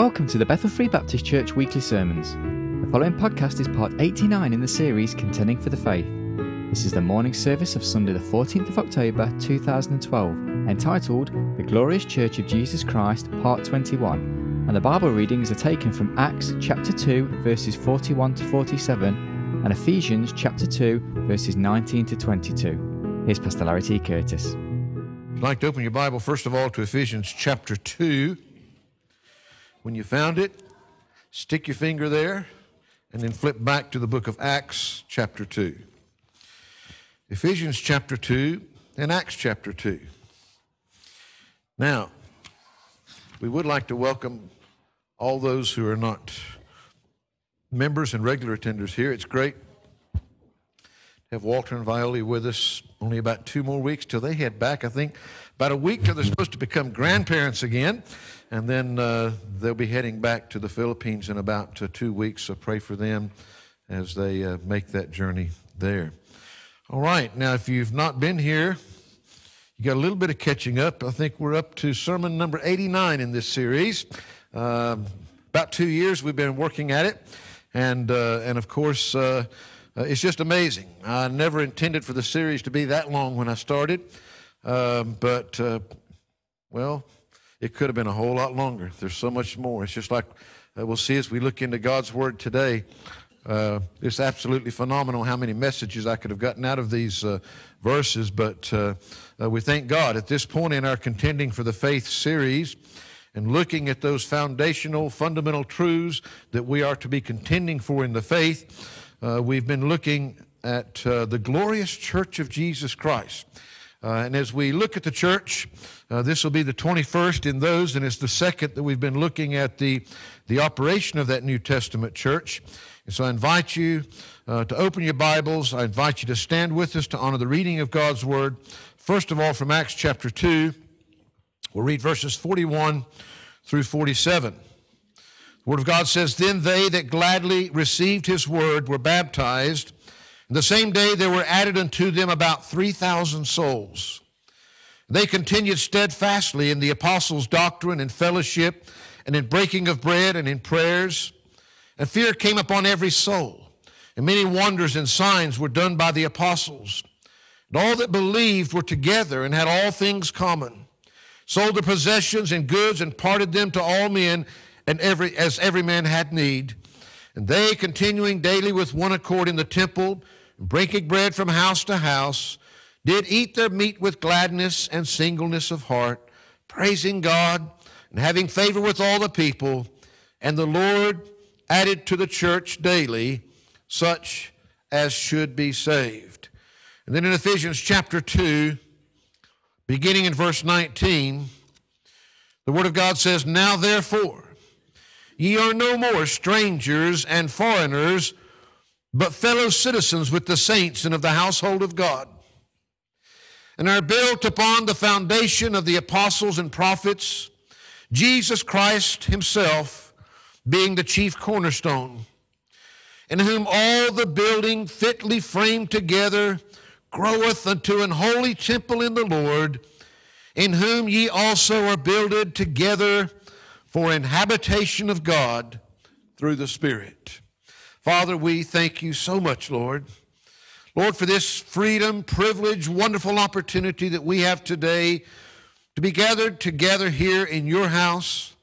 Welcome to the Bethel Free Baptist Church weekly sermons. The following podcast is part 89 in the series Contending for the Faith. This is the morning service of Sunday, the 14th of October 2012, entitled The Glorious Church of Jesus Christ, Part 21. And the Bible readings are taken from Acts chapter 2, verses 41 to 47, and Ephesians chapter 2, verses 19 to 22. Here's Pastor Larry T. Curtis. I'd like to open your Bible, first of all, to Ephesians chapter 2. When you found it, stick your finger there and then flip back to the book of Acts, chapter 2. Ephesians chapter 2 and Acts chapter 2. Now, we would like to welcome all those who are not members and regular attenders here. It's great to have Walter and Viola with us. Only about two more weeks till they head back. I think about a week till they're supposed to become grandparents again. And then uh, they'll be heading back to the Philippines in about uh, two weeks, so pray for them as they uh, make that journey there. All right, now if you've not been here, you got a little bit of catching up. I think we're up to sermon number 89 in this series. Um, about two years we've been working at it, and, uh, and of course, uh, uh, it's just amazing. I never intended for the series to be that long when I started, um, but, well, it could have been a whole lot longer. There's so much more. It's just like uh, we'll see as we look into God's Word today. Uh, it's absolutely phenomenal how many messages I could have gotten out of these uh, verses, but uh, uh, we thank God at this point in our Contending for the Faith series and looking at those foundational, fundamental truths that we are to be contending for in the faith. Uh, we've been looking at the glorious church of Jesus Christ. Uh, and as we look at the church, uh, this will be the 21st in those, and it's the second that we've been looking at the, the operation of that New Testament church. And so I invite you uh, to open your Bibles. I invite you to stand with us to honor the reading of God's Word. First of all, from Acts chapter 2, we'll read verses 41 through 47. The Word of God says, Then they that gladly received his word were baptized the same day there were added unto them about 3,000 souls. They continued steadfastly in the apostles' doctrine and fellowship, and in breaking of bread and in prayers. And fear came upon every soul. And many wonders and signs were done by the apostles. And all that believed were together and had all things common, sold their possessions and goods and parted them to all men, and every, as every man had need. And they, continuing daily with one accord in the temple, breaking bread from house to house, did eat their meat with gladness and singleness of heart, praising God and having favor with all the people. And the Lord added to the church daily such as should be saved. And then in Ephesians chapter 2, beginning in verse 19, the Word of God says, Now therefore, ye are no more strangers and foreigners but fellow citizens with the saints and of the household of God, and are built upon the foundation of the apostles and prophets, Jesus Christ Himself being the chief cornerstone, in whom all the building fitly framed together groweth unto an holy temple in the Lord, in whom ye also are builded together for an habitation of God through the Spirit. Father, we thank you so much, Lord. Lord, for this freedom, privilege, wonderful opportunity that we have today to be gathered together here in your house.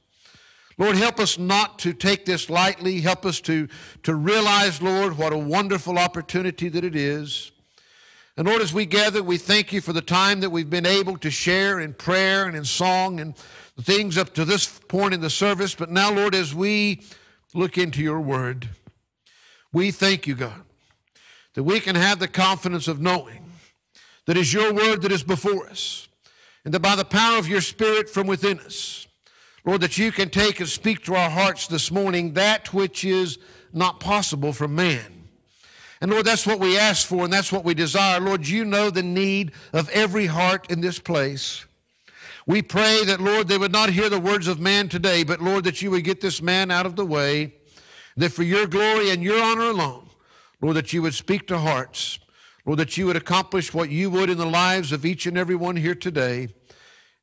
Lord, help us not to take this lightly. Help us to, to realize, Lord, what a wonderful opportunity that it is. And Lord, as we gather, we thank you for the time that we've been able to share in prayer and in song and things up to this point in the service. But now, Lord, as we look into your word, we thank you, God, that we can have the confidence of knowing that is your word that is before us, and that by the power of your Spirit from within us, Lord, that you can take and speak to our hearts this morning that which is not possible for man. And Lord, that's what we ask for and that's what we desire. Lord, you know the need of every heart in this place. We pray that, Lord, they would not hear the words of man today, but Lord, that you would get this man out of the way that for your glory and your honor alone, Lord, that you would speak to hearts. Lord, that you would accomplish what you would in the lives of each and every one here today.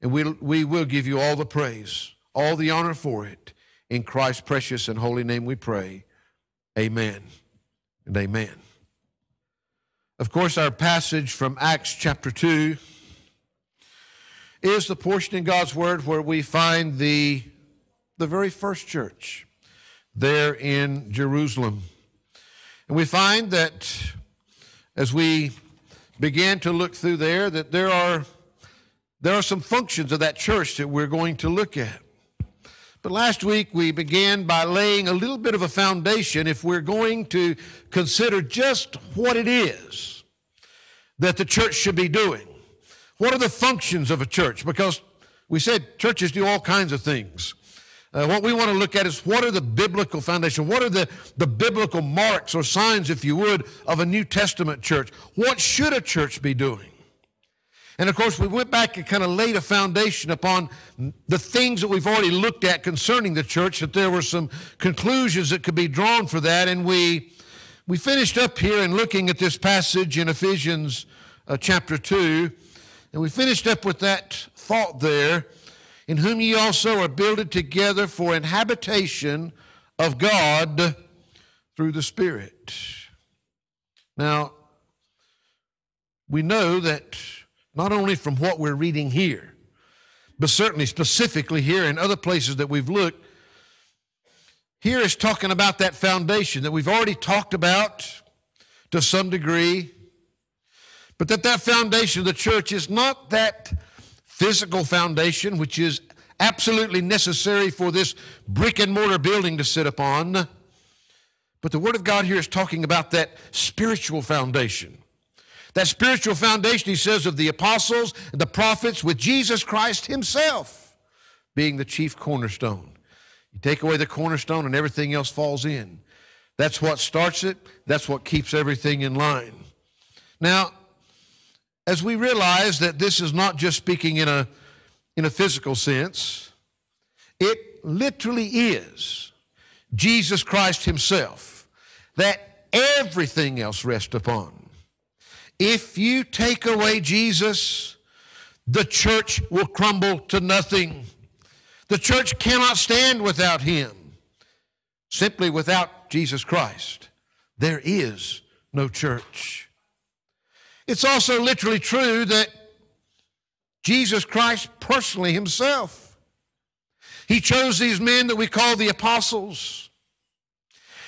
And we'll, we will give you all the praise, all the honor for it. In Christ's precious and holy name we pray. Amen and amen. Of course, our passage from Acts chapter 2 is the portion in God's Word where we find the, the very first church there in Jerusalem. And we find that as we began to look through there, that there are, there are some functions of that church that we're going to look at. But last week we began by laying a little bit of a foundation if we're going to consider just what it is that the church should be doing. What are the functions of a church? Because we said churches do all kinds of things. Uh, what we want to look at is what are the biblical foundation? What are the, the biblical marks or signs, if you would, of a New Testament church? What should a church be doing? And of course, we went back and kind of laid a foundation upon the things that we've already looked at concerning the church, that there were some conclusions that could be drawn for that. And we, we finished up here in looking at this passage in Ephesians uh, chapter 2. And we finished up with that thought there in whom ye also are builded together for an habitation of God through the Spirit. Now, we know that not only from what we're reading here, but certainly specifically here and other places that we've looked. Here is talking about that foundation that we've already talked about to some degree, but that that foundation of the church is not that physical foundation which is absolutely necessary for this brick and mortar building to sit upon. But the Word of God here is talking about that spiritual foundation. That spiritual foundation, he says, of the apostles and the prophets with Jesus Christ himself being the chief cornerstone. You take away the cornerstone and everything else falls in. That's what starts it, that's what keeps everything in line. Now, as we realize that this is not just speaking in a, in a physical sense, it literally is Jesus Christ Himself that everything else rests upon. If you take away Jesus, the church will crumble to nothing. The church cannot stand without him. Simply without Jesus Christ, there is no church. It's also literally true that Jesus Christ personally himself, he chose these men that we call the apostles.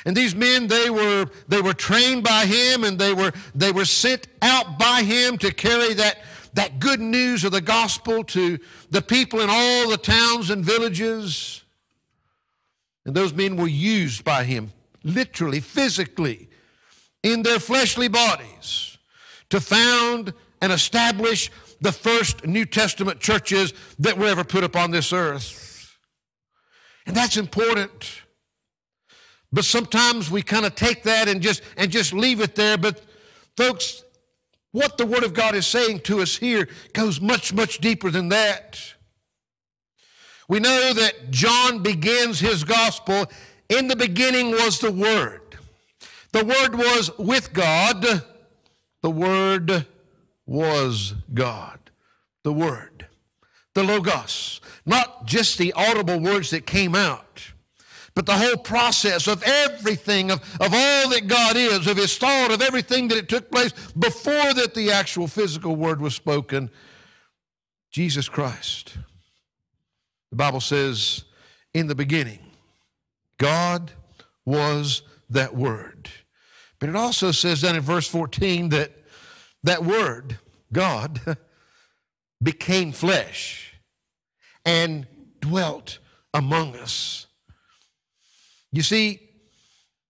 And these men, they were, they were trained by him and they were, they were sent out by him to carry that, that good news of the gospel to the people in all the towns and villages. And those men were used by him, literally, physically, in their fleshly bodies to found and establish the first New Testament churches that were ever put upon this earth. And that's important. But sometimes we kind of take that and just and just leave it there. But folks, what the Word of God is saying to us here goes much, much deeper than that. We know that John begins his gospel. In the beginning was the Word. The Word was with God. The Word was God. The Word. The Logos. Not just the audible words that came out but the whole process of everything, of, of all that God is, of His thought, of everything that it took place before that the actual physical word was spoken, Jesus Christ. The Bible says, in the beginning, God was that word. But it also says then in verse 14 that that word, God, became flesh and dwelt among us. You see,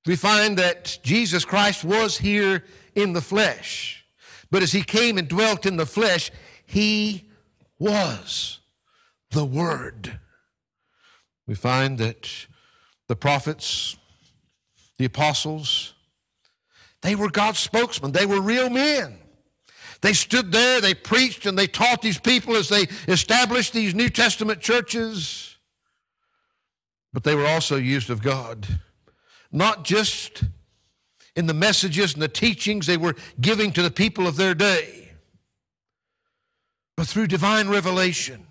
we find that Jesus Christ was here in the flesh. But as he came and dwelt in the flesh, he was the Word. We find that the prophets, the apostles, they were God's spokesmen. They were real men. They stood there, they preached, and they taught these people as they established these New Testament churches but they were also used of God. Not just in the messages and the teachings they were giving to the people of their day, but through divine revelation.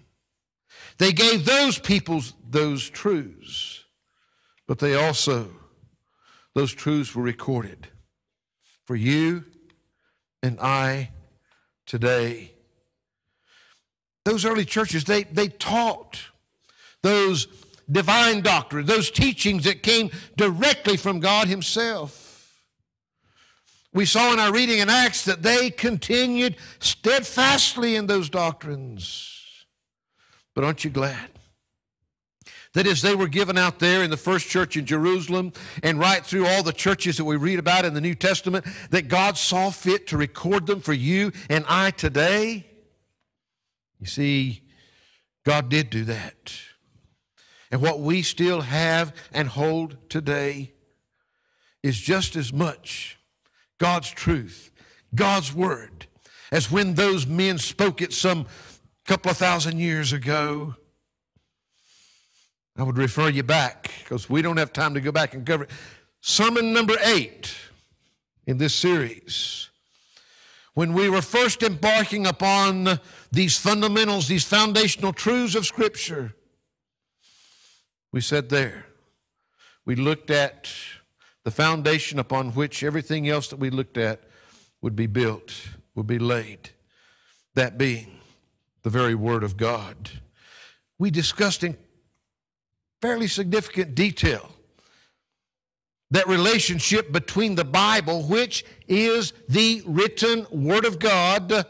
They gave those peoples those truths but they also, those truths were recorded for you and I today. Those early churches, they, they taught those divine doctrines, those teachings that came directly from God Himself. We saw in our reading in Acts that they continued steadfastly in those doctrines. But aren't you glad? That as they were given out there in the first church in Jerusalem and right through all the churches that we read about in the New Testament, that God saw fit to record them for you and I today? You see, God did do that. And what we still have and hold today is just as much God's truth, God's word, as when those men spoke it some couple of thousand years ago. I would refer you back because we don't have time to go back and cover it. Sermon number eight in this series. When we were first embarking upon these fundamentals, these foundational truths of Scripture, we said there, we looked at the foundation upon which everything else that we looked at would be built, would be laid. That being the very Word of God. We discussed in fairly significant detail that relationship between the Bible, which is the written Word of God,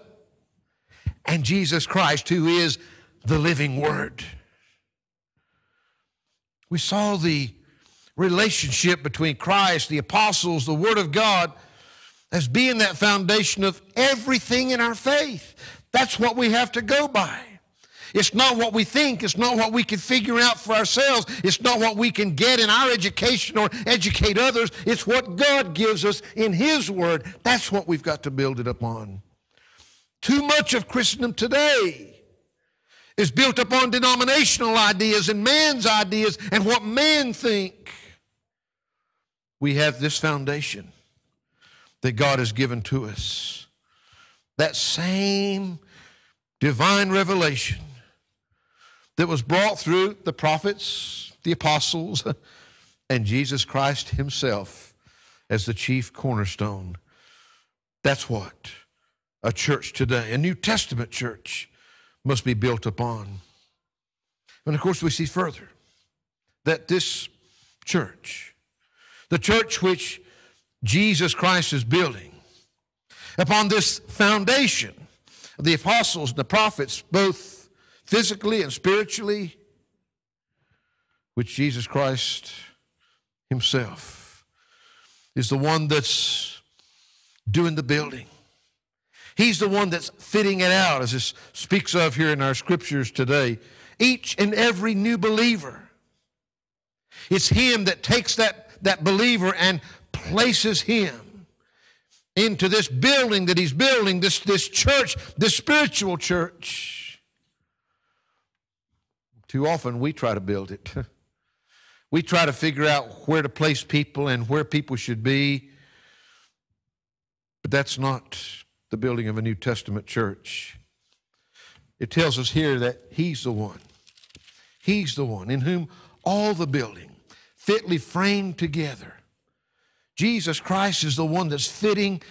and Jesus Christ, who is the living Word. We saw the relationship between Christ, the apostles, the Word of God, as being that foundation of everything in our faith. That's what we have to go by. It's not what we think. It's not what we can figure out for ourselves. It's not what we can get in our education or educate others. It's what God gives us in His Word. That's what we've got to build it upon. Too much of Christendom today is built upon denominational ideas and man's ideas and what men think. We have this foundation that God has given to us. That same divine revelation that was brought through the prophets, the apostles, and Jesus Christ Himself as the chief cornerstone. That's what a church today, a New Testament church, must be built upon. And of course, we see further that this church, the church which Jesus Christ is building, upon this foundation of the apostles and the prophets, both physically and spiritually, which Jesus Christ Himself is the one that's doing the building. He's the one that's fitting it out, as this speaks of here in our scriptures today. Each and every new believer. It's Him that takes that, that believer and places him into this building that He's building, this, this church, this spiritual church. Too often we try to build it. we try to figure out where to place people and where people should be. But that's not the building of a New Testament church. It tells us here that He's the one. He's the one in whom all the building fitly framed together. Jesus Christ is the one that's fitting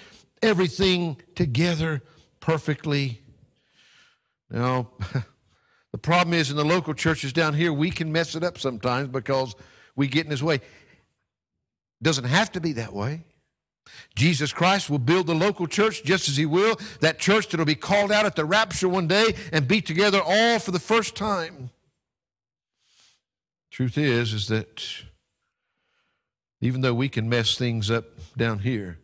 everything together perfectly. Now, the problem is in the local churches down here, we can mess it up sometimes because we get in His way. It doesn't have to be that way. Jesus Christ will build the local church just as he will, that church that will be called out at the rapture one day and be together all for the first time. Truth is, is that even though we can mess things up down here,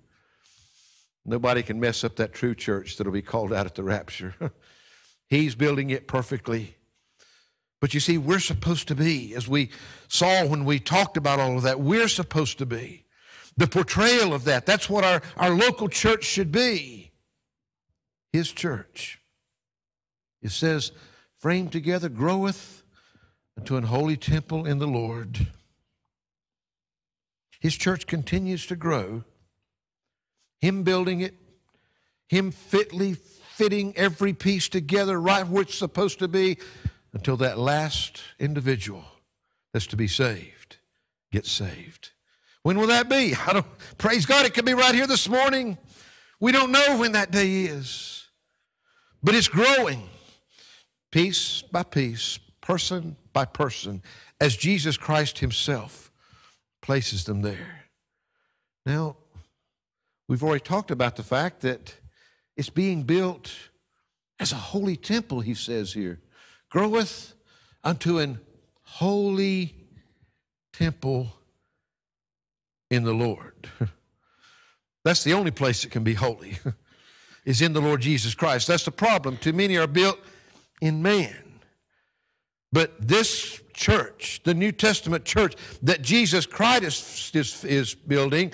nobody can mess up that true church that'll be called out at the rapture. He's building it perfectly. But you see, we're supposed to be, as we saw when we talked about all of that, we're supposed to be the portrayal of that. That's what our, our local church should be. His church. It says, framed together, groweth unto an holy temple in the Lord. His church continues to grow. Him building it, Him fitly fitting every piece together right where it's supposed to be until that last individual that's to be saved gets saved. When will that be? I don't praise God, it could be right here this morning. We don't know when that day is. But it's growing piece by piece, person by person, as Jesus Christ Himself places them there. Now, we've already talked about the fact that it's being built as a holy temple, he says here, groweth unto an holy temple in the Lord. That's the only place that can be holy, is in the Lord Jesus Christ. That's the problem. Too many are built in man. But this church, the New Testament church that Jesus Christ is, is building,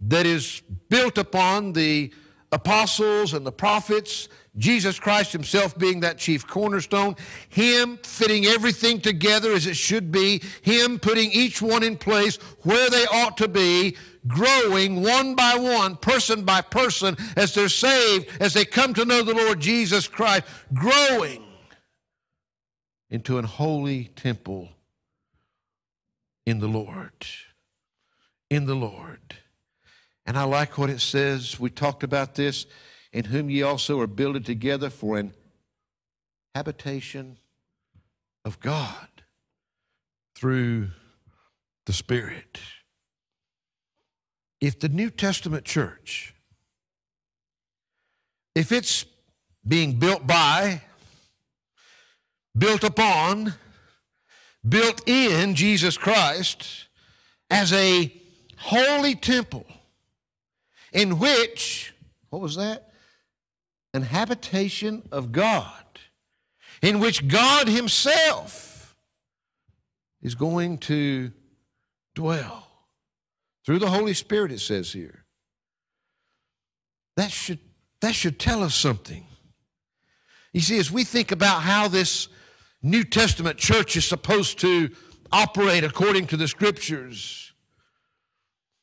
that is built upon the apostles and the prophets, Jesus Christ Himself being that chief cornerstone, Him fitting everything together as it should be, Him putting each one in place where they ought to be, growing one by one, person by person, as they're saved, as they come to know the Lord Jesus Christ, growing into an holy temple in the Lord. In the Lord. And I like what it says. We talked about this. In whom ye also are builded together for an habitation of God through the Spirit. If the New Testament church, if it's being built by built upon, built in Jesus Christ as a holy temple in which, what was that? An habitation of God, in which God Himself is going to dwell through the Holy Spirit, it says here. That should, that should tell us something. You see, as we think about how this New Testament church is supposed to operate according to the scriptures.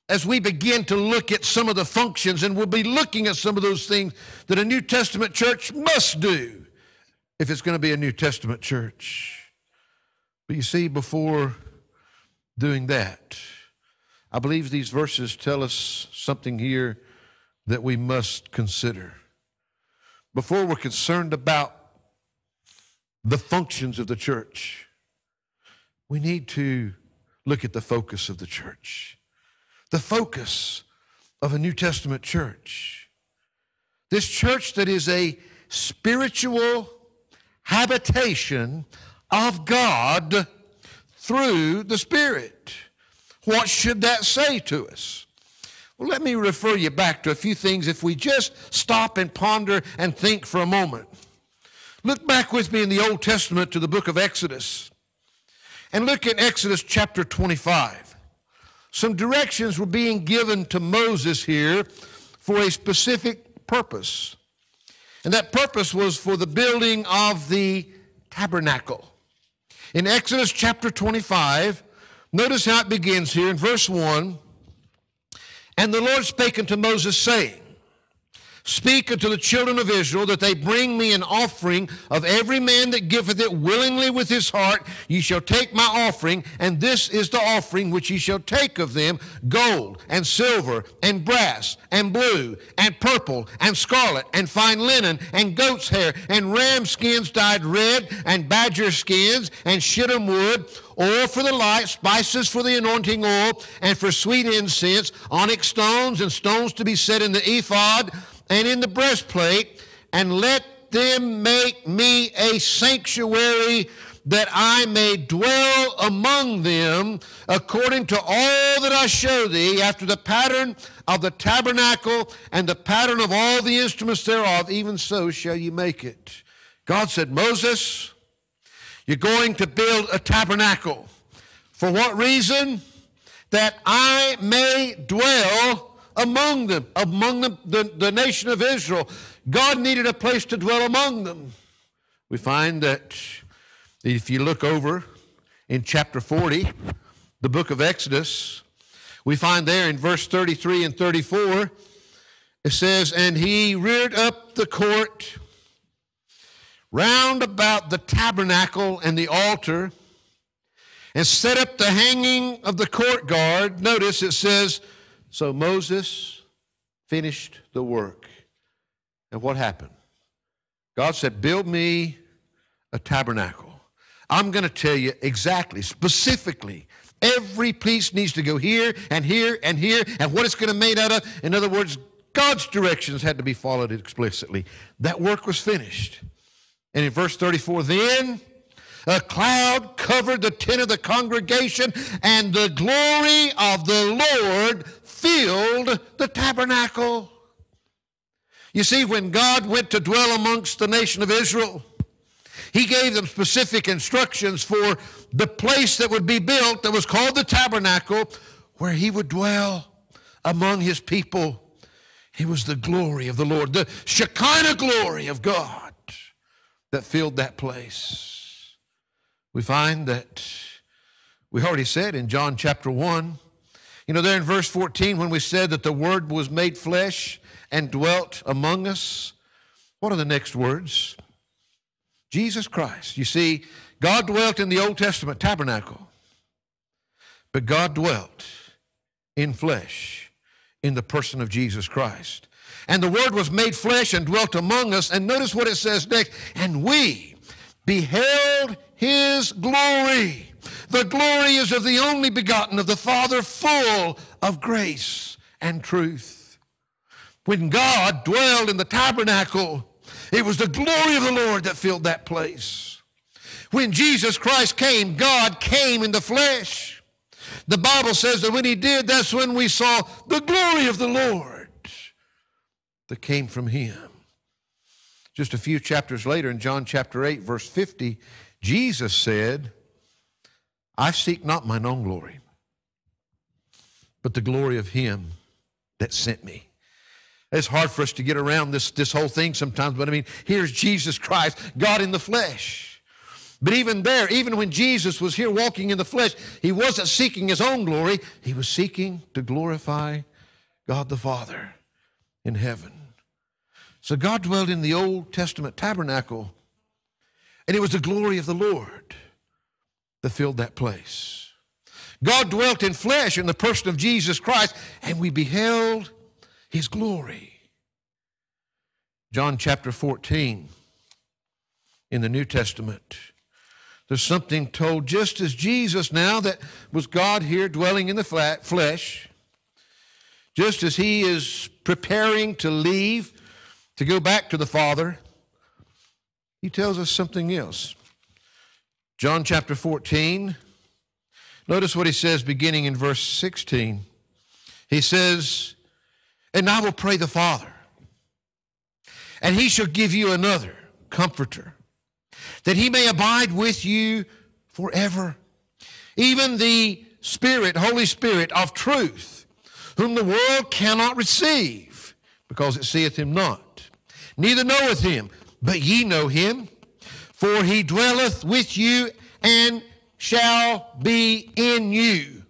As we begin to look at some of the functions, and we'll be looking at some of those things that a New Testament church must do if it's going to be a New Testament church. But you see, before doing that, I believe these verses tell us something here that we must consider. Before we're concerned about the functions of the church, we need to look at the focus of the church. The focus of a New Testament church. This church that is a spiritual habitation of God through the Spirit. What should that say to us? Well, let me refer you back to a few things if we just stop and ponder and think for a moment. Look back with me in the Old Testament to the book of Exodus and look at Exodus chapter 25. Some directions were being given to Moses here for a specific purpose. And that purpose was for the building of the tabernacle. In Exodus chapter 25, notice how it begins here in verse 1 And the Lord spake unto Moses, saying, Speak unto the children of Israel that they bring me an offering of every man that giveth it willingly with his heart. Ye shall take my offering, and this is the offering which ye shall take of them gold and silver and brass and blue and purple and scarlet and fine linen and goat's hair and ram skins dyed red and badger skins and shittim wood oil for the light, spices for the anointing oil, and for sweet incense, onyx stones and stones to be set in the ephod and in the breastplate, and let them make me a sanctuary that I may dwell among them according to all that I show thee, after the pattern of the tabernacle and the pattern of all the instruments thereof, even so shall you make it. God said, Moses, you're going to build a tabernacle. For what reason? That I may dwell among them, among the, the, nation of Israel. God needed a place to dwell among them. We find that if you look over in chapter 40, the book of Exodus, we find there in verse 33 and 34, it says, And he reared up the court round about the tabernacle and the altar, and set up the hanging of the court guard. Notice it says, So Moses finished the work. And what happened? God said, Build me a tabernacle. I'm going to tell you exactly, specifically, every piece needs to go here and here and here and what it's going to be made out of. In other words, God's directions had to be followed explicitly. That work was finished. And in verse 34, then a cloud covered the tent of the congregation, and the glory of the Lord filled the tabernacle. You see, when God went to dwell amongst the nation of Israel, He gave them specific instructions for the place that would be built that was called the tabernacle, where He would dwell among His people. It was the glory of the Lord, the Shekinah glory of God that filled that place. We find that we already said in John chapter 1, you know, there in verse 14, when we said that the Word was made flesh and dwelt among us, what are the next words? Jesus Christ. You see, God dwelt in the Old Testament tabernacle, but God dwelt in flesh in the person of Jesus Christ. And the Word was made flesh and dwelt among us. And notice what it says next. And we beheld His glory. The glory is of the only begotten of the Father, full of grace and truth. When God dwelled in the tabernacle, it was the glory of the Lord that filled that place. When Jesus Christ came, God came in the flesh. The Bible says that when He did, that's when we saw the glory of the Lord that came from Him. Just a few chapters later, in John chapter 8, verse 50, Jesus said, I seek not mine own glory, but the glory of Him that sent me. It's hard for us to get around this, this whole thing sometimes, but I mean, here's Jesus Christ, God in the flesh. But even there, even when Jesus was here walking in the flesh, he wasn't seeking his own glory, he was seeking to glorify God the Father in heaven. So God dwelled in the Old Testament tabernacle, and it was the glory of the Lord that filled that place. God dwelt in flesh in the person of Jesus Christ, and we beheld his glory. John chapter 14 in the New Testament. There's something told just as Jesus now that was God here dwelling in the flesh, just as he is preparing to leave to go back to the Father, he tells us something else. John chapter 14, notice what he says beginning in verse 16. He says, and I will pray the Father, and he shall give you another comforter, that he may abide with you forever. Even the Spirit, Holy Spirit of truth, whom the world cannot receive, because it seeth him not, neither knoweth him, but ye know him, for he dwelleth with you and shall be in you.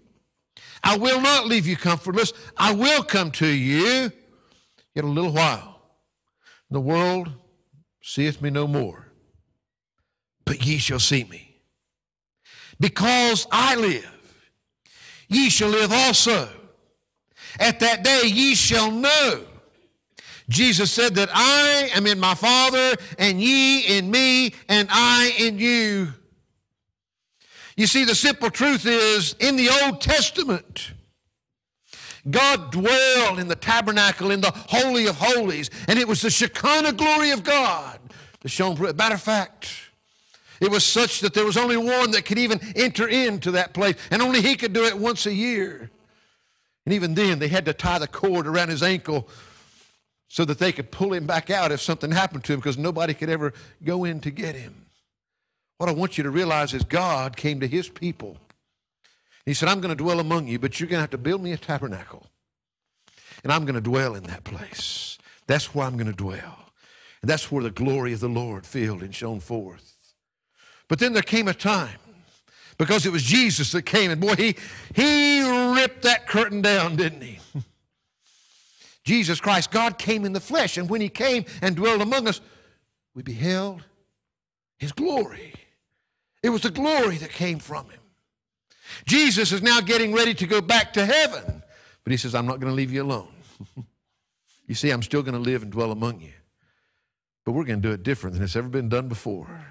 I will not leave you comfortless. I will come to you yet a little while. The world seeth me no more, but ye shall see me. Because I live, ye shall live also. At that day ye shall know. Jesus said that I am in my Father, and ye in me, and I in you. You see, the simple truth is in the Old Testament, God dwelled in the tabernacle, in the Holy of Holies, and it was the Shekinah glory of God that shone through it. Matter of fact, it was such that there was only one that could even enter into that place, and only he could do it once a year. And even then, they had to tie the cord around his ankle so that they could pull him back out if something happened to him because nobody could ever go in to get him. What I want you to realize is God came to his people. He said, I'm going to dwell among you, but you're going to have to build me a tabernacle. And I'm going to dwell in that place. That's where I'm going to dwell. And that's where the glory of the Lord filled and shone forth. But then there came a time, because it was Jesus that came, and boy, he, he ripped that curtain down, didn't he? Jesus Christ, God came in the flesh, and when he came and dwelled among us, we beheld his glory. It was the glory that came from him. Jesus is now getting ready to go back to heaven. But he says, I'm not going to leave you alone. you see, I'm still going to live and dwell among you. But we're going to do it different than it's ever been done before.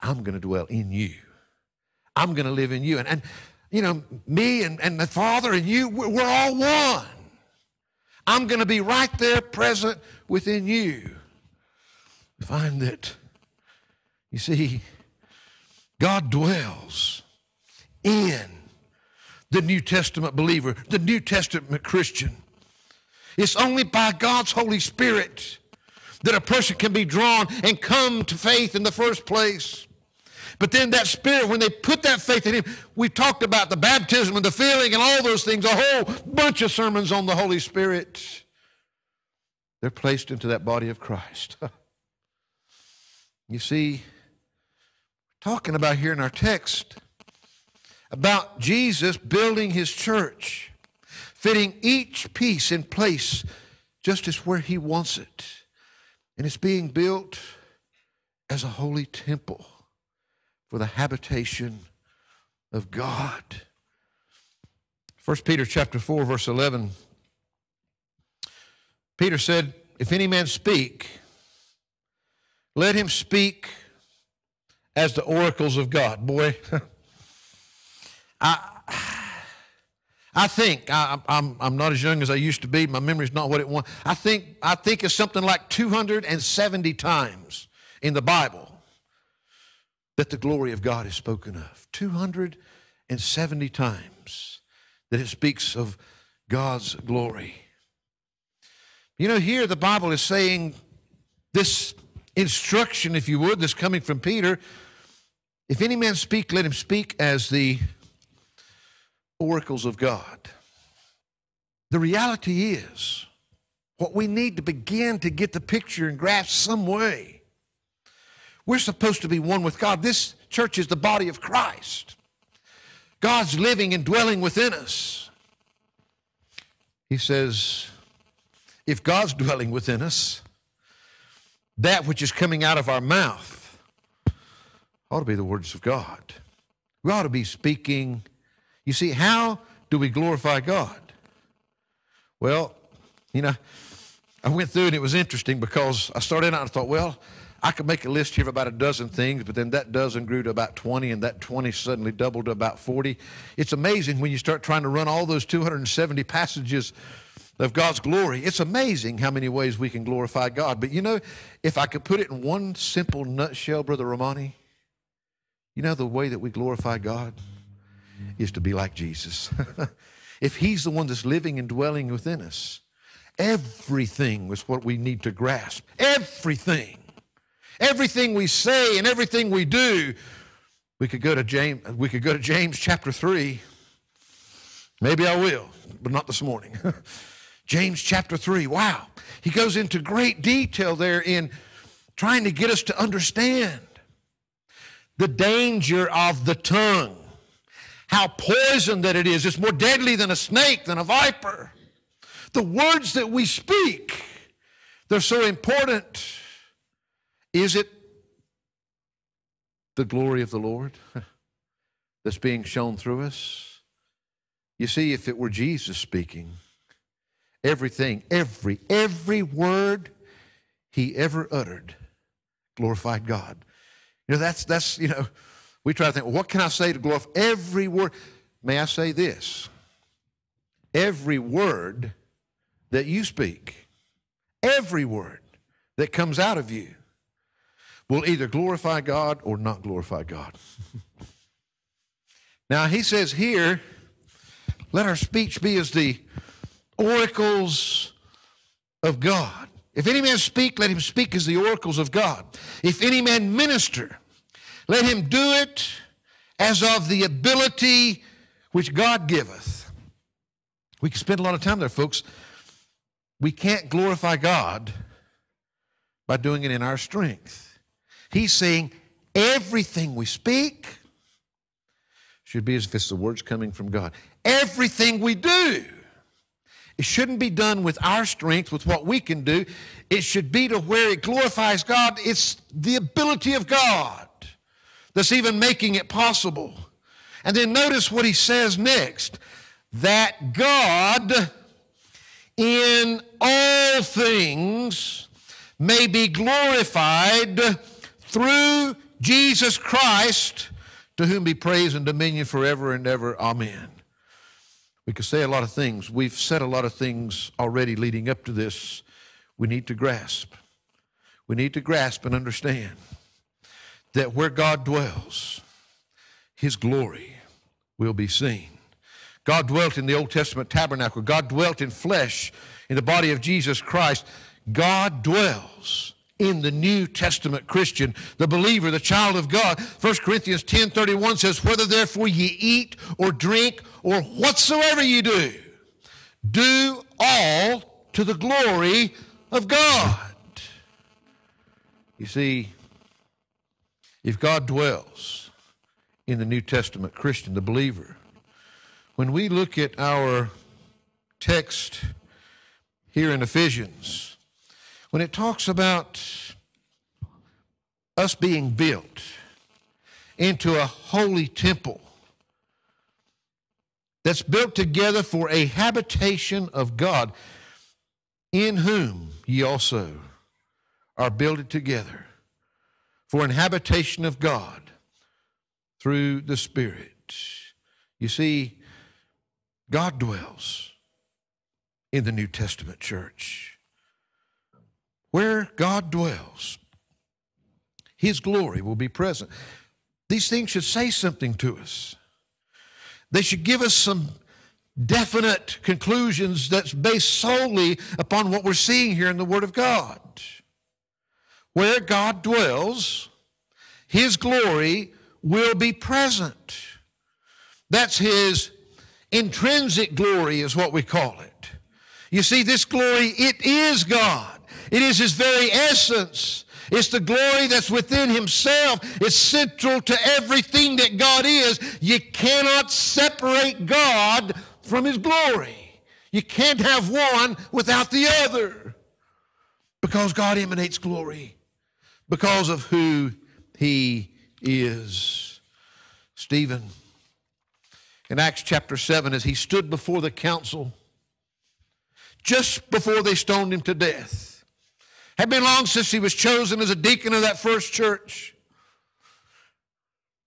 I'm going to dwell in you. I'm going to live in you. And, and you know, me and, and the Father and you, we're, we're all one. I'm going to be right there present within you. Find that, you see, God dwells in the New Testament believer, the New Testament Christian. It's only by God's Holy Spirit that a person can be drawn and come to faith in the first place. But then that spirit, when they put that faith in him, we talked about the baptism and the filling and all those things, a whole bunch of sermons on the Holy Spirit. They're placed into that body of Christ. you see, talking about here in our text about Jesus building his church, fitting each piece in place just as where he wants it. And it's being built as a holy temple for the habitation of God. 1 Peter chapter 4 verse 11 Peter said, "If any man speak, let him speak as the oracles of God." Boy, I I think I, am I'm, I'm not as young as I used to be. My memory's not what it was. I think I think it's something like 270 times in the Bible that the glory of God is spoken of. 270 times that it speaks of God's glory. You know, here the Bible is saying this instruction, if you would, that's coming from Peter. If any man speak, let him speak as the oracles of God. The reality is, what we need to begin to get the picture and grasp some way we're supposed to be one with God. This church is the body of Christ. God's living and dwelling within us. He says, if God's dwelling within us, that which is coming out of our mouth ought to be the words of God. We ought to be speaking. You see, how do we glorify God? Well, you know, I went through and it was interesting because I started out and thought, well, I could make a list here of about a dozen things, but then that dozen grew to about 20, and that 20 suddenly doubled to about 40. It's amazing when you start trying to run all those 270 passages of God's glory. It's amazing how many ways we can glorify God. But you know, if I could put it in one simple nutshell, Brother Romani, you know the way that we glorify God is to be like Jesus. if He's the one that's living and dwelling within us, everything is what we need to grasp. Everything everything we say and everything we do. We could go to James, we could go to James chapter 3. Maybe I will, but not this morning. James chapter 3. Wow. He goes into great detail there in trying to get us to understand the danger of the tongue, how poison that it is. It's more deadly than a snake, than a viper. The words that we speak, they're so important. Is it the glory of the Lord that's being shown through us? You see, if it were Jesus speaking, everything, every, every word he ever uttered glorified God. You know, that's, that's, you know, we try to think, what can I say to glorify every word? May I say this? Every word that you speak, every word that comes out of you will either glorify God or not glorify God. now, he says here, let our speech be as the oracles of God. If any man speak, let him speak as the oracles of God. If any man minister, let him do it as of the ability which God giveth. We can spend a lot of time there, folks. We can't glorify God by doing it in our strength. He's saying everything we speak should be as if it's the words coming from God. Everything we do, it shouldn't be done with our strength, with what we can do. It should be to where it glorifies God. It's the ability of God that's even making it possible. And then notice what he says next that God in all things may be glorified through Jesus Christ, to whom be praise and dominion forever and ever. Amen. We could say a lot of things. We've said a lot of things already leading up to this. We need to grasp. We need to grasp and understand that where God dwells, his glory will be seen. God dwelt in the Old Testament tabernacle. God dwelt in flesh in the body of Jesus Christ. God dwells in the New Testament Christian, the believer, the child of God. 1 Corinthians 10 31 says, Whether therefore ye eat or drink or whatsoever ye do, do all to the glory of God. You see, if God dwells in the New Testament Christian, the believer, when we look at our text here in Ephesians, when it talks about us being built into a holy temple that's built together for a habitation of God, in whom ye also are builded together for an habitation of God through the Spirit. You see, God dwells in the New Testament church. Where God dwells, His glory will be present. These things should say something to us. They should give us some definite conclusions that's based solely upon what we're seeing here in the Word of God. Where God dwells, His glory will be present. That's His intrinsic glory, is what we call it. You see, this glory, it is God. It is His very essence. It's the glory that's within Himself. It's central to everything that God is. You cannot separate God from His glory. You can't have one without the other because God emanates glory because of who he is. Stephen, in Acts chapter 7, as he stood before the council, just before they stoned him to death, had been long since he was chosen as a deacon of that first church.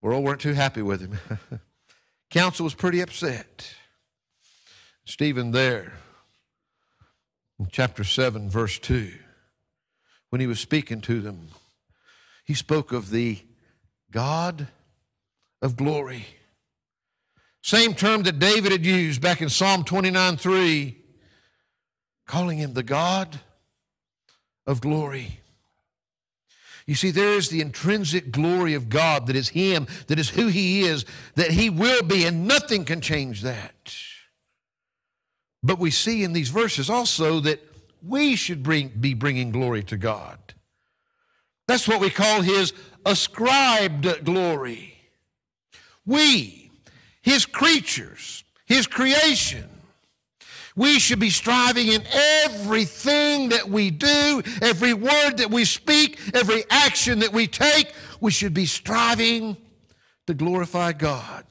World weren't too happy with him. council was pretty upset. Stephen there, in chapter 7, verse 2, when he was speaking to them, he spoke of the God of glory. Same term that David had used back in Psalm 29 3, calling him the God of glory. You see, there is the intrinsic glory of God that is Him, that is who He is, that He will be, and nothing can change that. But we see in these verses also that we should bring, be bringing glory to God. That's what we call his ascribed glory. We, his creatures, his creation, we should be striving in everything that we do, every word that we speak, every action that we take, we should be striving to glorify God.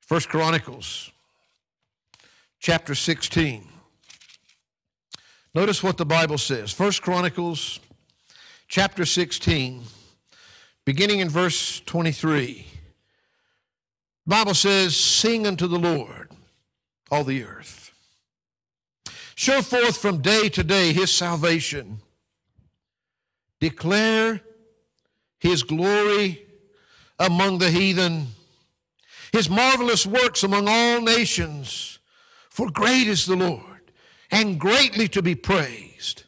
First Chronicles chapter 16. Notice what the Bible says. First Chronicles chapter 16, beginning in verse 23. The Bible says, Sing unto the Lord, all the earth. Show forth from day to day his salvation. Declare his glory among the heathen, his marvelous works among all nations. For great is the Lord, and greatly to be praised.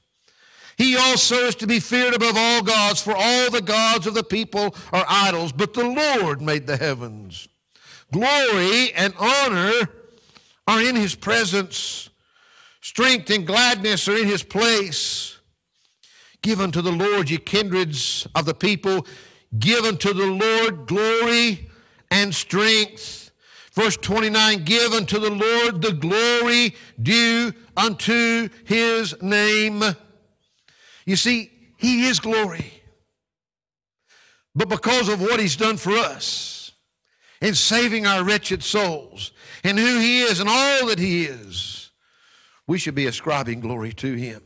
He also is to be feared above all gods, for all the gods of the people are idols, but the Lord made the heavens. Glory and honor are in his presence, strength and gladness are in his place. Give unto the Lord, ye kindreds of the people, give unto the Lord glory and strength. Verse 29 Give unto the Lord the glory due unto his name. You see, He is glory. But because of what He's done for us, in saving our wretched souls and who He is and all that He is, we should be ascribing glory to Him.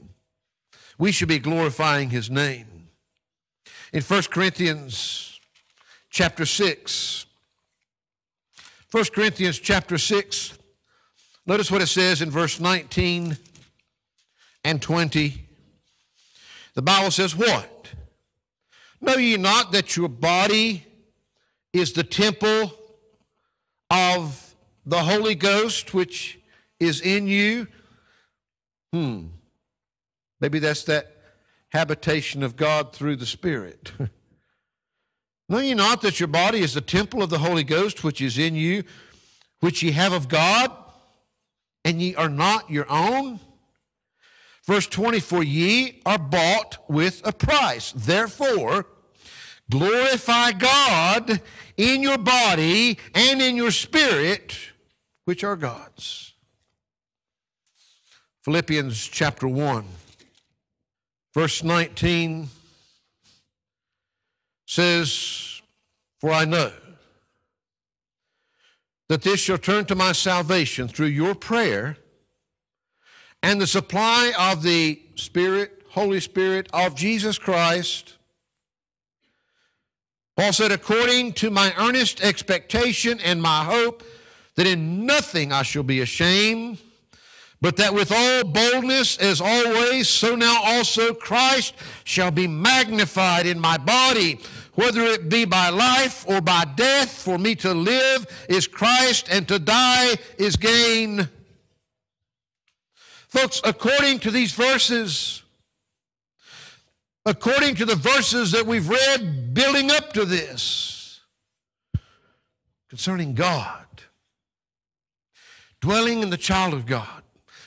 We should be glorifying His name. In 1 Corinthians chapter 6, 1 Corinthians chapter 6, notice what it says in verse 19 and 20. The Bible says, What? Know ye not that your body is the temple of the Holy Ghost which is in you? Hmm. Maybe that's that habitation of God through the Spirit. know ye not that your body is the temple of the Holy Ghost which is in you, which ye have of God, and ye are not your own? Verse 20, for ye are bought with a price. Therefore, glorify God in your body and in your spirit, which are God's. Philippians chapter 1, verse 19 says, For I know that this shall turn to my salvation through your prayer and the supply of the Spirit, Holy Spirit of Jesus Christ. Paul said, according to my earnest expectation and my hope that in nothing I shall be ashamed, but that with all boldness as always, so now also Christ shall be magnified in my body, whether it be by life or by death. For me to live is Christ, and to die is gain. Folks, according to these verses, according to the verses that we've read building up to this, concerning God, dwelling in the child of God,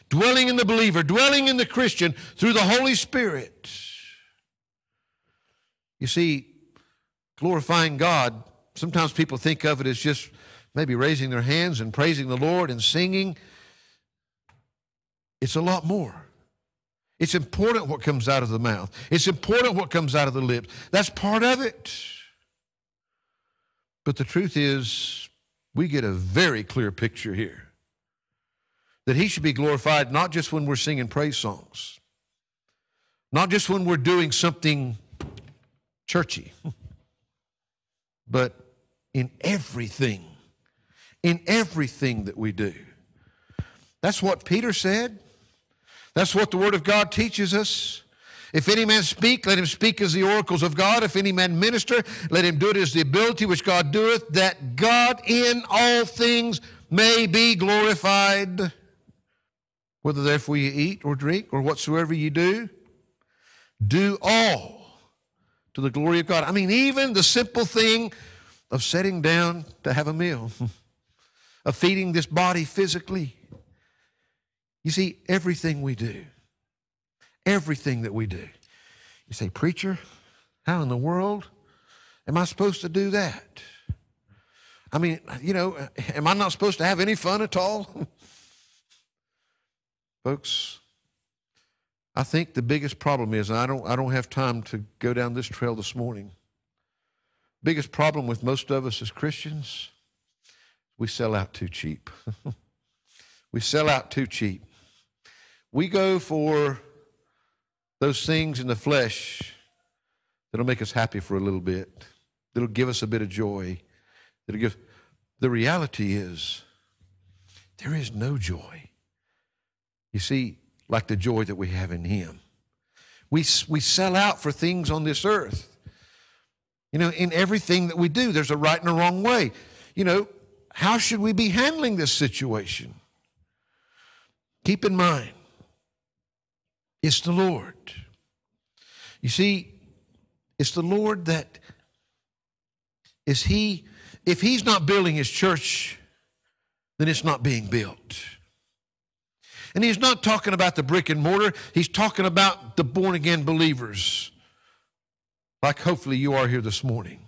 dwelling in the believer, dwelling in the Christian through the Holy Spirit. You see, glorifying God, sometimes people think of it as just maybe raising their hands and praising the Lord and singing. It's a lot more. It's important what comes out of the mouth. It's important what comes out of the lips. That's part of it. But the truth is, we get a very clear picture here that He should be glorified not just when we're singing praise songs, not just when we're doing something churchy, but in everything, in everything that we do. That's what Peter said. That's what the Word of God teaches us. If any man speak, let him speak as the oracles of God. If any man minister, let him do it as the ability which God doeth, that God in all things may be glorified. Whether therefore you eat or drink or whatsoever you do, do all to the glory of God. I mean, even the simple thing of sitting down to have a meal, of feeding this body physically you see, everything we do, everything that we do, you say, Preacher, how in the world am I supposed to do that? I mean, you know, am I not supposed to have any fun at all? Folks, I think the biggest problem is I don't I don't have time to go down this trail this morning. Biggest problem with most of us as Christians, we sell out too cheap. we sell out too cheap. We go for those things in the flesh that'll make us happy for a little bit, that'll give us a bit of joy, that'll give. The reality is, there is no joy. You see, like the joy that we have in Him. We, we sell out for things on this earth. You know, in everything that we do, there's a right and a wrong way. You know, how should we be handling this situation? Keep in mind, it's the Lord. You see, it's the Lord that is He, if He's not building His church, then it's not being built. And He's not talking about the brick and mortar, He's talking about the born again believers, like hopefully you are here this morning.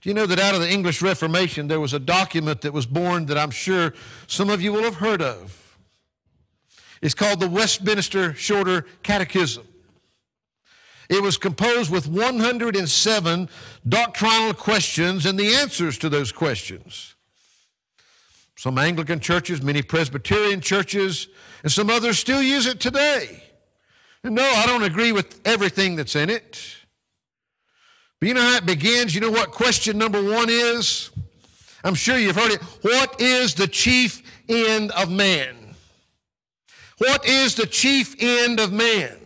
Do you know that out of the English Reformation, there was a document that was born that I'm sure some of you will have heard of? It's called the Westminster Shorter Catechism. It was composed with 107 doctrinal questions and the answers to those questions. Some Anglican churches, many Presbyterian churches, and some others still use it today. And no, I don't agree with everything that's in it. But you know how it begins? You know what question number one is? I'm sure you've heard it. What is the chief end of man? What is the chief end of man?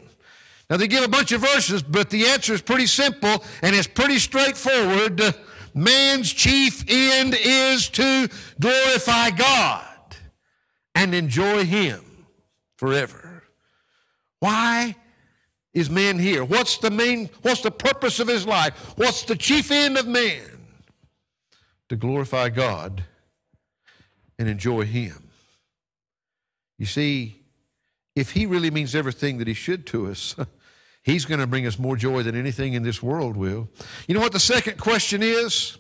Now, they give a bunch of verses, but the answer is pretty simple and it's pretty straightforward. Man's chief end is to glorify God and enjoy Him forever. Why is man here? What's the main, what's the purpose of his life? What's the chief end of man? To glorify God and enjoy Him. You see, if He really means everything that He should to us, He's going to bring us more joy than anything in this world will. You know what the second question is?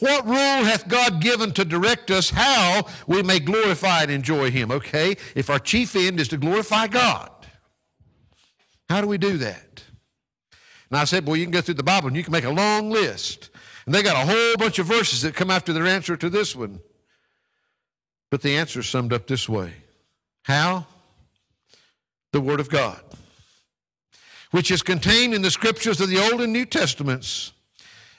What rule hath God given to direct us how we may glorify and enjoy Him? Okay, if our chief end is to glorify God, how do we do that? And I said, well, you can go through the Bible and you can make a long list. And they got a whole bunch of verses that come after their answer to this one. But the answer is summed up this way How? The Word of God which is contained in the scriptures of the Old and New Testaments,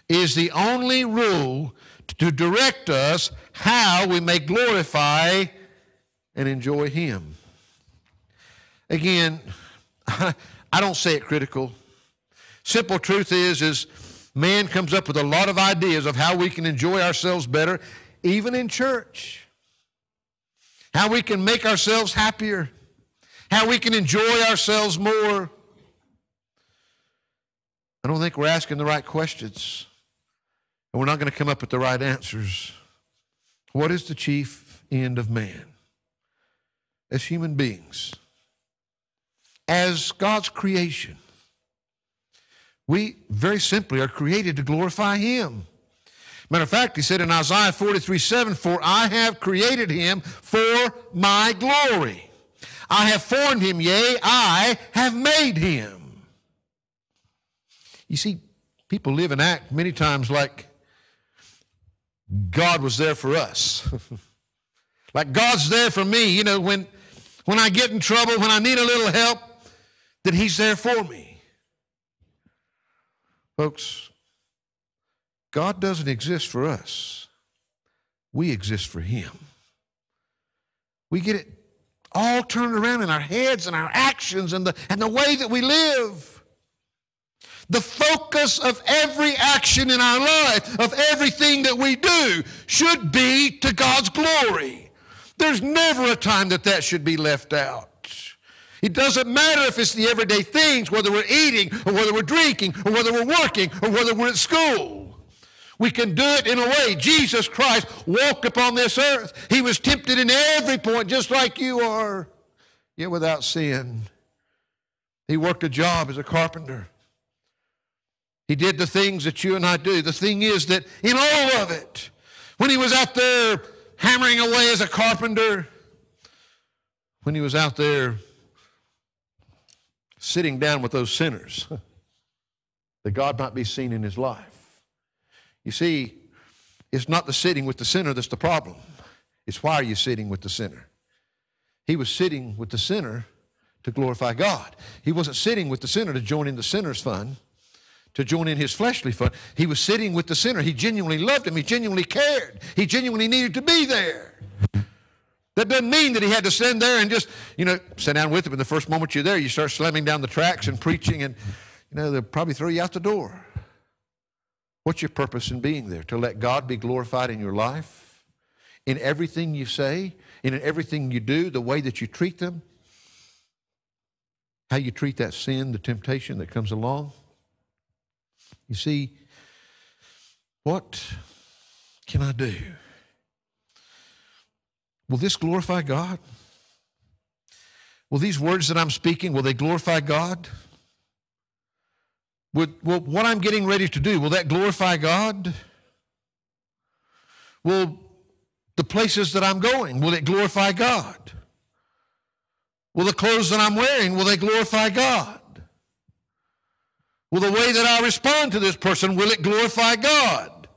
is the only rule to direct us how we may glorify and enjoy Him. Again, I don't say it critical. Simple truth is, is man comes up with a lot of ideas of how we can enjoy ourselves better, even in church. How we can make ourselves happier. How we can enjoy ourselves more. I don't think we're asking the right questions. And we're not going to come up with the right answers. What is the chief end of man? As human beings, as God's creation, we very simply are created to glorify Him. Matter of fact, he said in Isaiah 43 7, For I have created him for my glory. I have formed him, yea, I have made him. You see, people live and act many times like God was there for us. like God's there for me. You know, when, when I get in trouble, when I need a little help, that He's there for me. Folks, God doesn't exist for us, we exist for Him. We get it all turned around in our heads and our actions and the, and the way that we live. The focus of every action in our life, of everything that we do, should be to God's glory. There's never a time that that should be left out. It doesn't matter if it's the everyday things, whether we're eating or whether we're drinking or whether we're working or whether we're at school. We can do it in a way. Jesus Christ walked upon this earth. He was tempted in every point, just like you are, yet without sin. He worked a job as a carpenter. He did the things that you and I do. The thing is that in all of it, when he was out there hammering away as a carpenter, when he was out there sitting down with those sinners, that God might be seen in his life. You see, it's not the sitting with the sinner that's the problem. It's why are you sitting with the sinner? He was sitting with the sinner to glorify God. He wasn't sitting with the sinner to join in the sinner's fun to join in his fleshly fun. He was sitting with the sinner. He genuinely loved him. He genuinely cared. He genuinely needed to be there. That doesn't mean that he had to stand there and just, you know, sit down with him. And the first moment you're there, you start slamming down the tracks and preaching, and, you know, they'll probably throw you out the door. What's your purpose in being there? To let God be glorified in your life, in everything you say, in everything you do, the way that you treat them, how you treat that sin, the temptation that comes along. You see, what can I do? Will this glorify God? Will these words that I'm speaking, will they glorify God? Will, what I'm getting ready to do, will that glorify God? Will the places that I'm going, will it glorify God? Will the clothes that I'm wearing, will they glorify God? Will the way that I respond to this person, will it glorify God?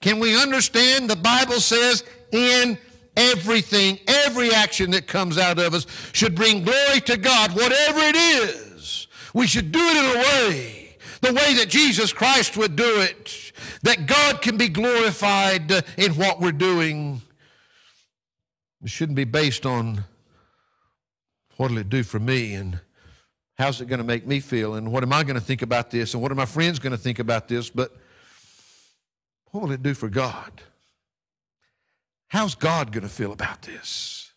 Can we understand the Bible says in everything, every action that comes out of us should bring glory to God, whatever it is. We should do it in a way, the way that Jesus Christ would do it, that God can be glorified in what we're doing. It shouldn't be based on what'll it do for me and how's it going to make me feel and what am I going to think about this and what are my friends going to think about this, but what will it do for God? How's God going to feel about this?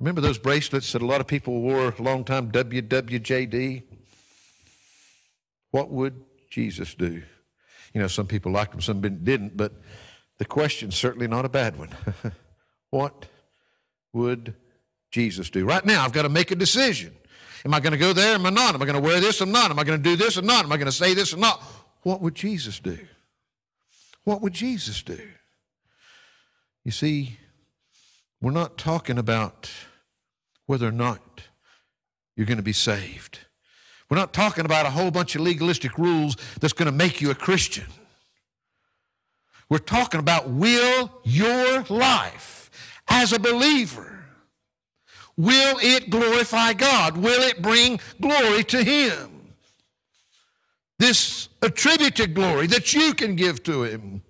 Remember those bracelets that a lot of people wore a long time, WWJD? What would Jesus do? You know, some people liked them, some didn't, but the question's certainly not a bad one. what would Jesus do? Right now, I've got to make a decision. Am I going to go there? Am I not? Am I going to wear this or not? Am I going to do this or not? Am I going to say this or not? What would Jesus do? What would Jesus do? You see, we're not talking about whether or not you're going to be saved. We're not talking about a whole bunch of legalistic rules that's going to make you a Christian. We're talking about will your life as a believer, will it glorify God? Will it bring glory to Him? This attributed glory that you can give to Him.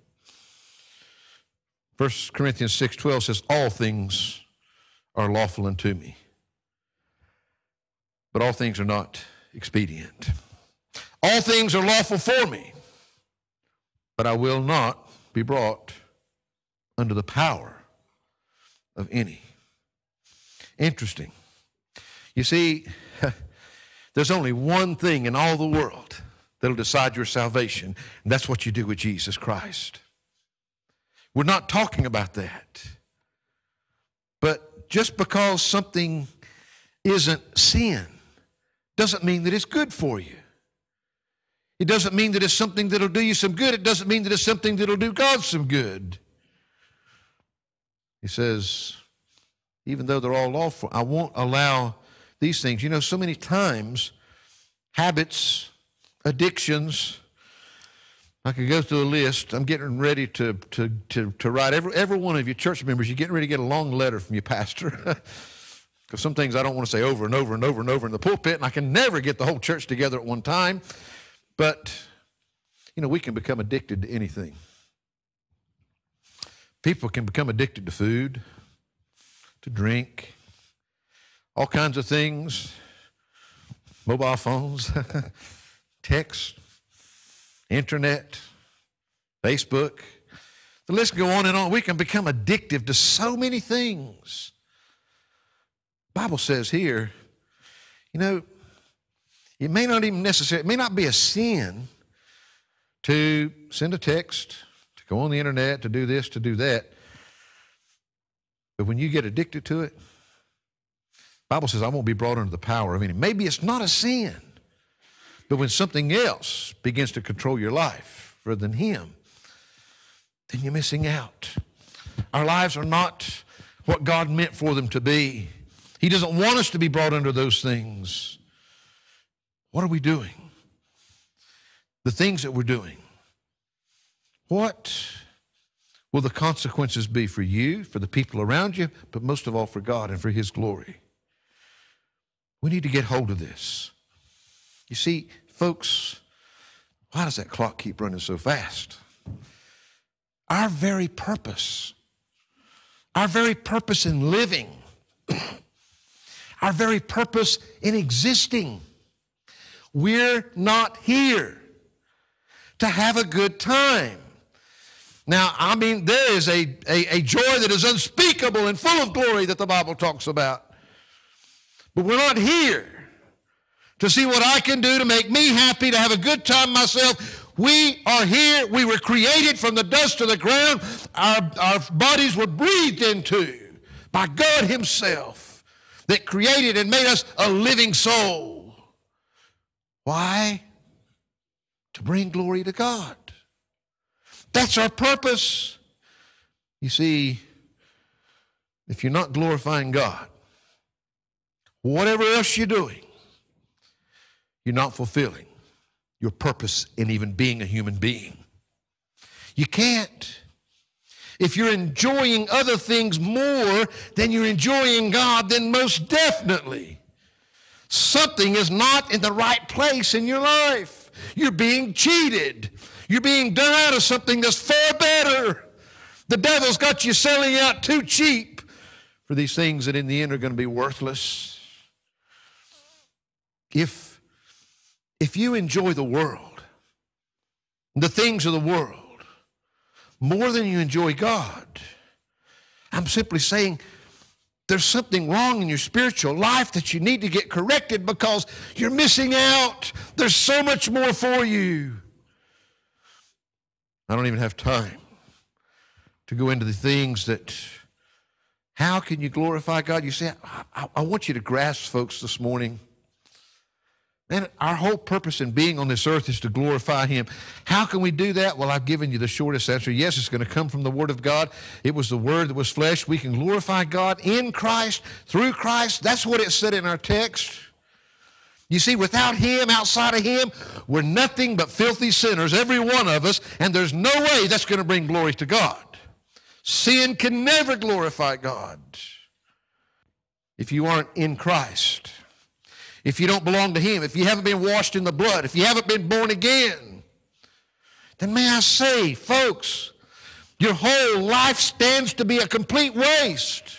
1 Corinthians 6:12 says all things are lawful unto me but all things are not expedient all things are lawful for me but I will not be brought under the power of any interesting you see there's only one thing in all the world that'll decide your salvation and that's what you do with Jesus Christ we're not talking about that. But just because something isn't sin doesn't mean that it's good for you. It doesn't mean that it's something that'll do you some good. It doesn't mean that it's something that'll do God some good. He says, even though they're all lawful, I won't allow these things. You know, so many times, habits, addictions, I could go through a list. I'm getting ready to, to, to, to write. Every, every one of you church members, you're getting ready to get a long letter from your pastor. Because some things I don't want to say over and over and over and over in the pulpit, and I can never get the whole church together at one time. But, you know, we can become addicted to anything. People can become addicted to food, to drink, all kinds of things, mobile phones, text, internet, Facebook. The list go on and on. We can become addictive to so many things. Bible says here, you know, it may not even necessarily, it may not be a sin to send a text, to go on the internet, to do this, to do that. But when you get addicted to it, Bible says, I won't be brought under the power of any. Maybe it's not a sin. But when something else begins to control your life rather than Him, then you're missing out. Our lives are not what God meant for them to be. He doesn't want us to be brought under those things. What are we doing? The things that we're doing. What will the consequences be for you, for the people around you, but most of all for God and for His glory? We need to get hold of this. You see, folks, why does that clock keep running so fast? Our very purpose, our very purpose in living, our very purpose in existing, we're not here to have a good time. Now, I mean, there is a, a, a, joy that is unspeakable and full of glory that the Bible talks about. But we're not here to see what I can do to make me happy, to have a good time myself. We are here. We were created from the dust of the ground. Our, our bodies were breathed into by God Himself that created and made us a living soul. Why? To bring glory to God. That's our purpose. You see, if you're not glorifying God, whatever else you're doing, you're not fulfilling your purpose in even being a human being. You can't. If you're enjoying other things more than you're enjoying God, then most definitely something is not in the right place in your life. You're being cheated. You're being done out of something that's far better. The devil's got you selling out too cheap for these things that in the end are going to be worthless. If, if you enjoy the world, the things of the world, more than you enjoy God, I'm simply saying there's something wrong in your spiritual life that you need to get corrected because you're missing out. There's so much more for you. I don't even have time to go into the things that how can you glorify God? You say, I, I, want you to grasp, folks, this morning. Man, our whole purpose in being on this earth is to glorify Him. How can we do that? Well, I've given you the shortest answer. Yes, it's going to come from the Word of God. It was the Word that was flesh. We can glorify God in Christ, through Christ. That's what it said in our text. You see, without Him, outside of Him, we're nothing but filthy sinners, every one of us, and there's no way that's going to bring glory to God. Sin can never glorify God if you aren't in Christ, if you don't belong to Him, if you haven't been washed in the blood, if you haven't been born again. Then may I say, folks, your whole life stands to be a complete waste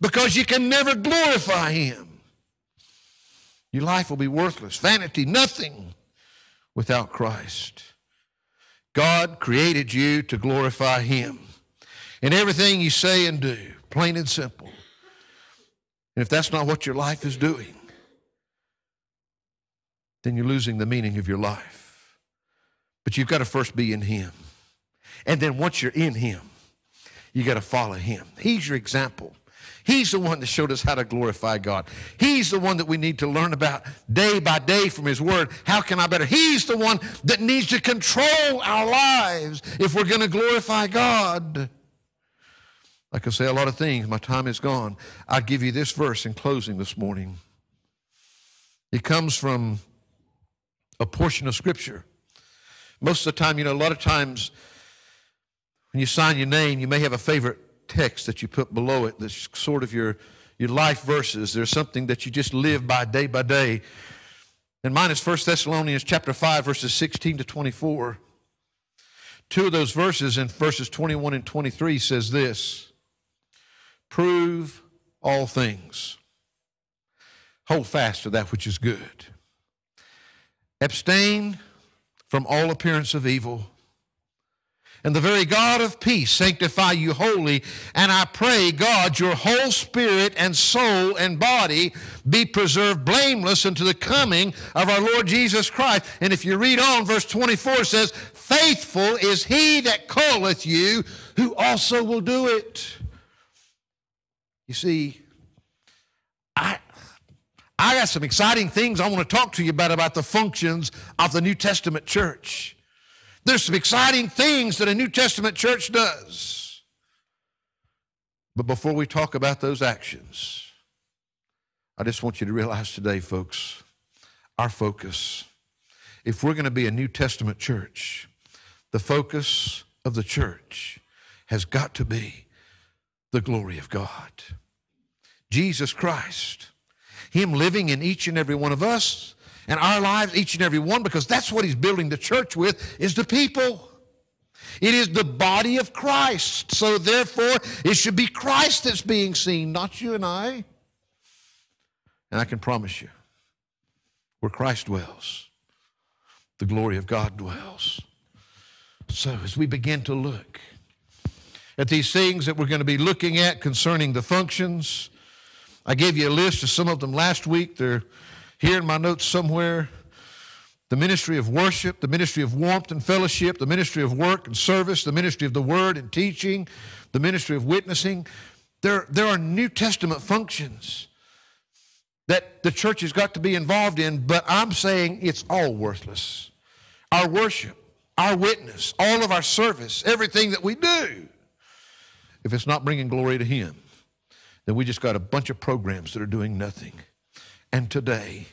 because you can never glorify Him. Your life will be worthless, vanity, nothing without Christ. God created you to glorify Him in everything you say and do, plain and simple. And if that's not what your life is doing, then you're losing the meaning of your life. But you've got to first be in Him. And then once you're in Him, you got to follow Him. He's your example. He's the one that showed us how to glorify God. He's the one that we need to learn about day by day from His Word. How can I better? He's the one that needs to control our lives if we're going to glorify God. I could say a lot of things. My time is gone. I give you this verse in closing this morning. It comes from a portion of Scripture. Most of the time, you know, a lot of times when you sign your name, you may have a favorite text that you put below it that's sort of your, your life verses. There's something that you just live by day by day. And mine is 1 Thessalonians chapter 5, verses 16 to 24. Two of those verses in verses 21 and 23 says this Prove all things. Hold fast to that which is good. Abstain from all appearance of evil. And the very God of peace sanctify you wholly. And I pray, God, your whole spirit and soul and body be preserved blameless unto the coming of our Lord Jesus Christ. And if you read on, verse 24 says, Faithful is he that calleth you, who also will do it. You see, I, I got some exciting things I want to talk to you about about the functions of the New Testament church. There's some exciting things that a New Testament church does. But before we talk about those actions, I just want you to realize today, folks, our focus, if we're going to be a New Testament church, the focus of the church has got to be the glory of God. Jesus Christ. Him living in each and every one of us and our lives, each and every one, because that's what He's building the church with, is the people. It is the body of Christ. So therefore, it should be Christ that's being seen, not you and I. And I can promise you, where Christ dwells, the glory of God dwells. So as we begin to look at these things that we're going to be looking at concerning the functions, I gave you a list of some of them last week. They're here in my notes somewhere. The ministry of worship, the ministry of warmth and fellowship, the ministry of work and service, the ministry of the word and teaching, the ministry of witnessing. There, there are New Testament functions that the church has got to be involved in, but I'm saying it's all worthless. Our worship, our witness, all of our service, everything that we do, if it's not bringing glory to Him then we just got a bunch of programs that are doing nothing. And today,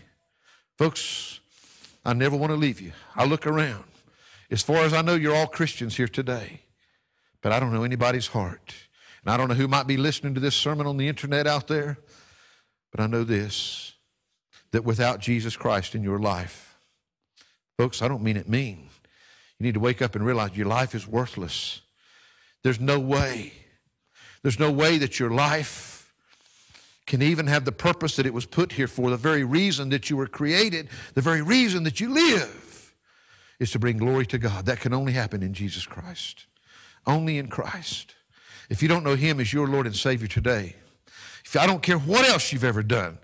Folks, I never want to leave you. I look around. As far as I know, you're all Christians here today, but I don't know anybody's heart. And I don't know who might be listening to this sermon on the internet out there, but I know this that without Jesus Christ in your life, folks, I don't mean it mean. You need to wake up and realize your life is worthless. There's no way. There's no way that your life can even have the purpose that it was put here for, the very reason that you were created, the very reason that you live is to bring glory to God. That can only happen in Jesus Christ. Only in Christ. If you don't know Him as your Lord and Savior today, if, I don't care what else you've ever done,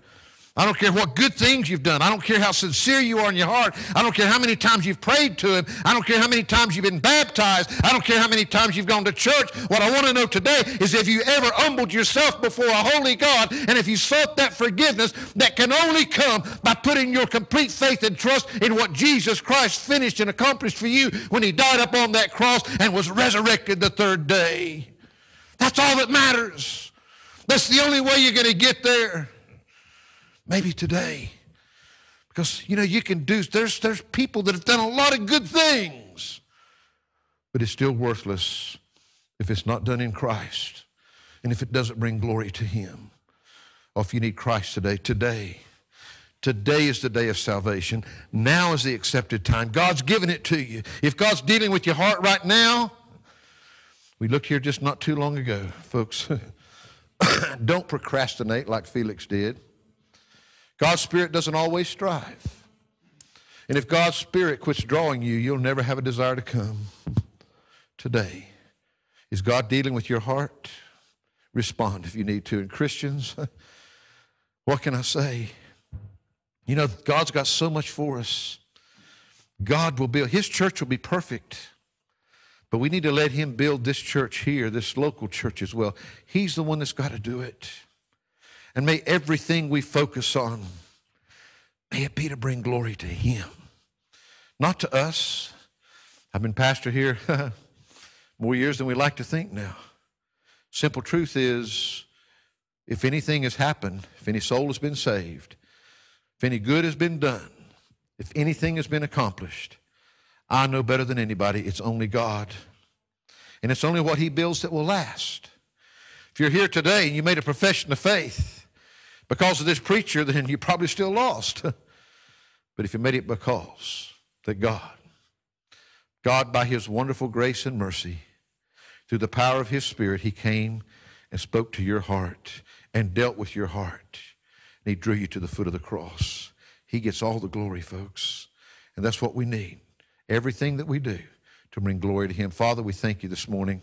I don't care what good things you've done. I don't care how sincere you are in your heart. I don't care how many times you've prayed to Him. I don't care how many times you've been baptized. I don't care how many times you've gone to church. What I want to know today is if you ever humbled yourself before a holy God and if you sought that forgiveness that can only come by putting your complete faith and trust in what Jesus Christ finished and accomplished for you when He died up on that cross and was resurrected the third day. That's all that matters. That's the only way you're going to get there. Maybe today. Because, you know, you can do, there's, there's people that have done a lot of good things, but it's still worthless if it's not done in Christ and if it doesn't bring glory to Him. Or if you need Christ today, today, today is the day of salvation. Now is the accepted time. God's given it to you. If God's dealing with your heart right now, we looked here just not too long ago, folks. Don't procrastinate like Felix did. God's Spirit doesn't always strive. And if God's Spirit quits drawing you, you'll never have a desire to come. Today, is God dealing with your heart? Respond if you need to. And Christians, what can I say? You know, God's got so much for us. God will build, His church will be perfect. But we need to let Him build this church here, this local church as well. He's the one that's got to do it. And may everything we focus on, may it be to bring glory to Him, not to us. I've been pastor here more years than we like to think now. Simple truth is, if anything has happened, if any soul has been saved, if any good has been done, if anything has been accomplished, I know better than anybody it's only God. And it's only what He builds that will last. If you're here today and you made a profession of faith, because of this preacher, then you're probably still lost. but if you made it because that God, God, by His wonderful grace and mercy, through the power of His Spirit, He came and spoke to your heart and dealt with your heart. And He drew you to the foot of the cross. He gets all the glory, folks. And that's what we need. Everything that we do to bring glory to Him. Father, we thank you this morning.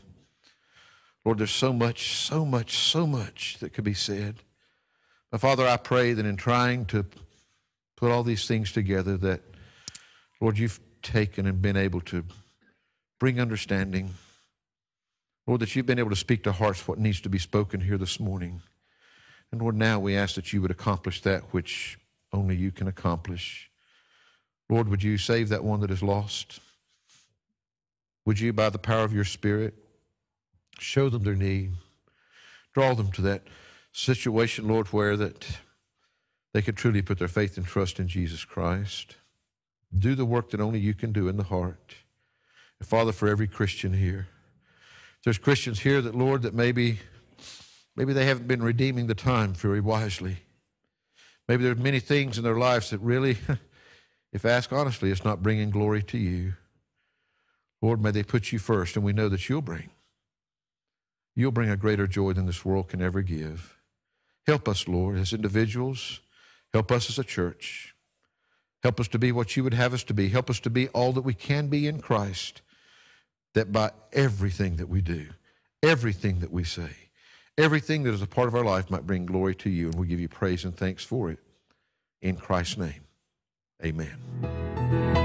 Lord, there's so much, so much, so much that could be said. Father, I pray that in trying to put all these things together, that, Lord, you've taken and been able to bring understanding. Lord, that you've been able to speak to hearts what needs to be spoken here this morning. And Lord, now we ask that you would accomplish that which only you can accomplish. Lord, would you save that one that is lost? Would you, by the power of your Spirit, show them their need, draw them to that situation, Lord, where that they could truly put their faith and trust in Jesus Christ. Do the work that only you can do in the heart. And Father, for every Christian here, there's Christians here that, Lord, that maybe maybe they haven't been redeeming the time very wisely. Maybe there's many things in their lives that really, if asked honestly, it's not bringing glory to you. Lord, may they put you first, and we know that you'll bring. You'll bring a greater joy than this world can ever give. Help us, Lord, as individuals. Help us as a church. Help us to be what you would have us to be. Help us to be all that we can be in Christ, that by everything that we do, everything that we say, everything that is a part of our life might bring glory to you. And we give you praise and thanks for it. In Christ's name, amen.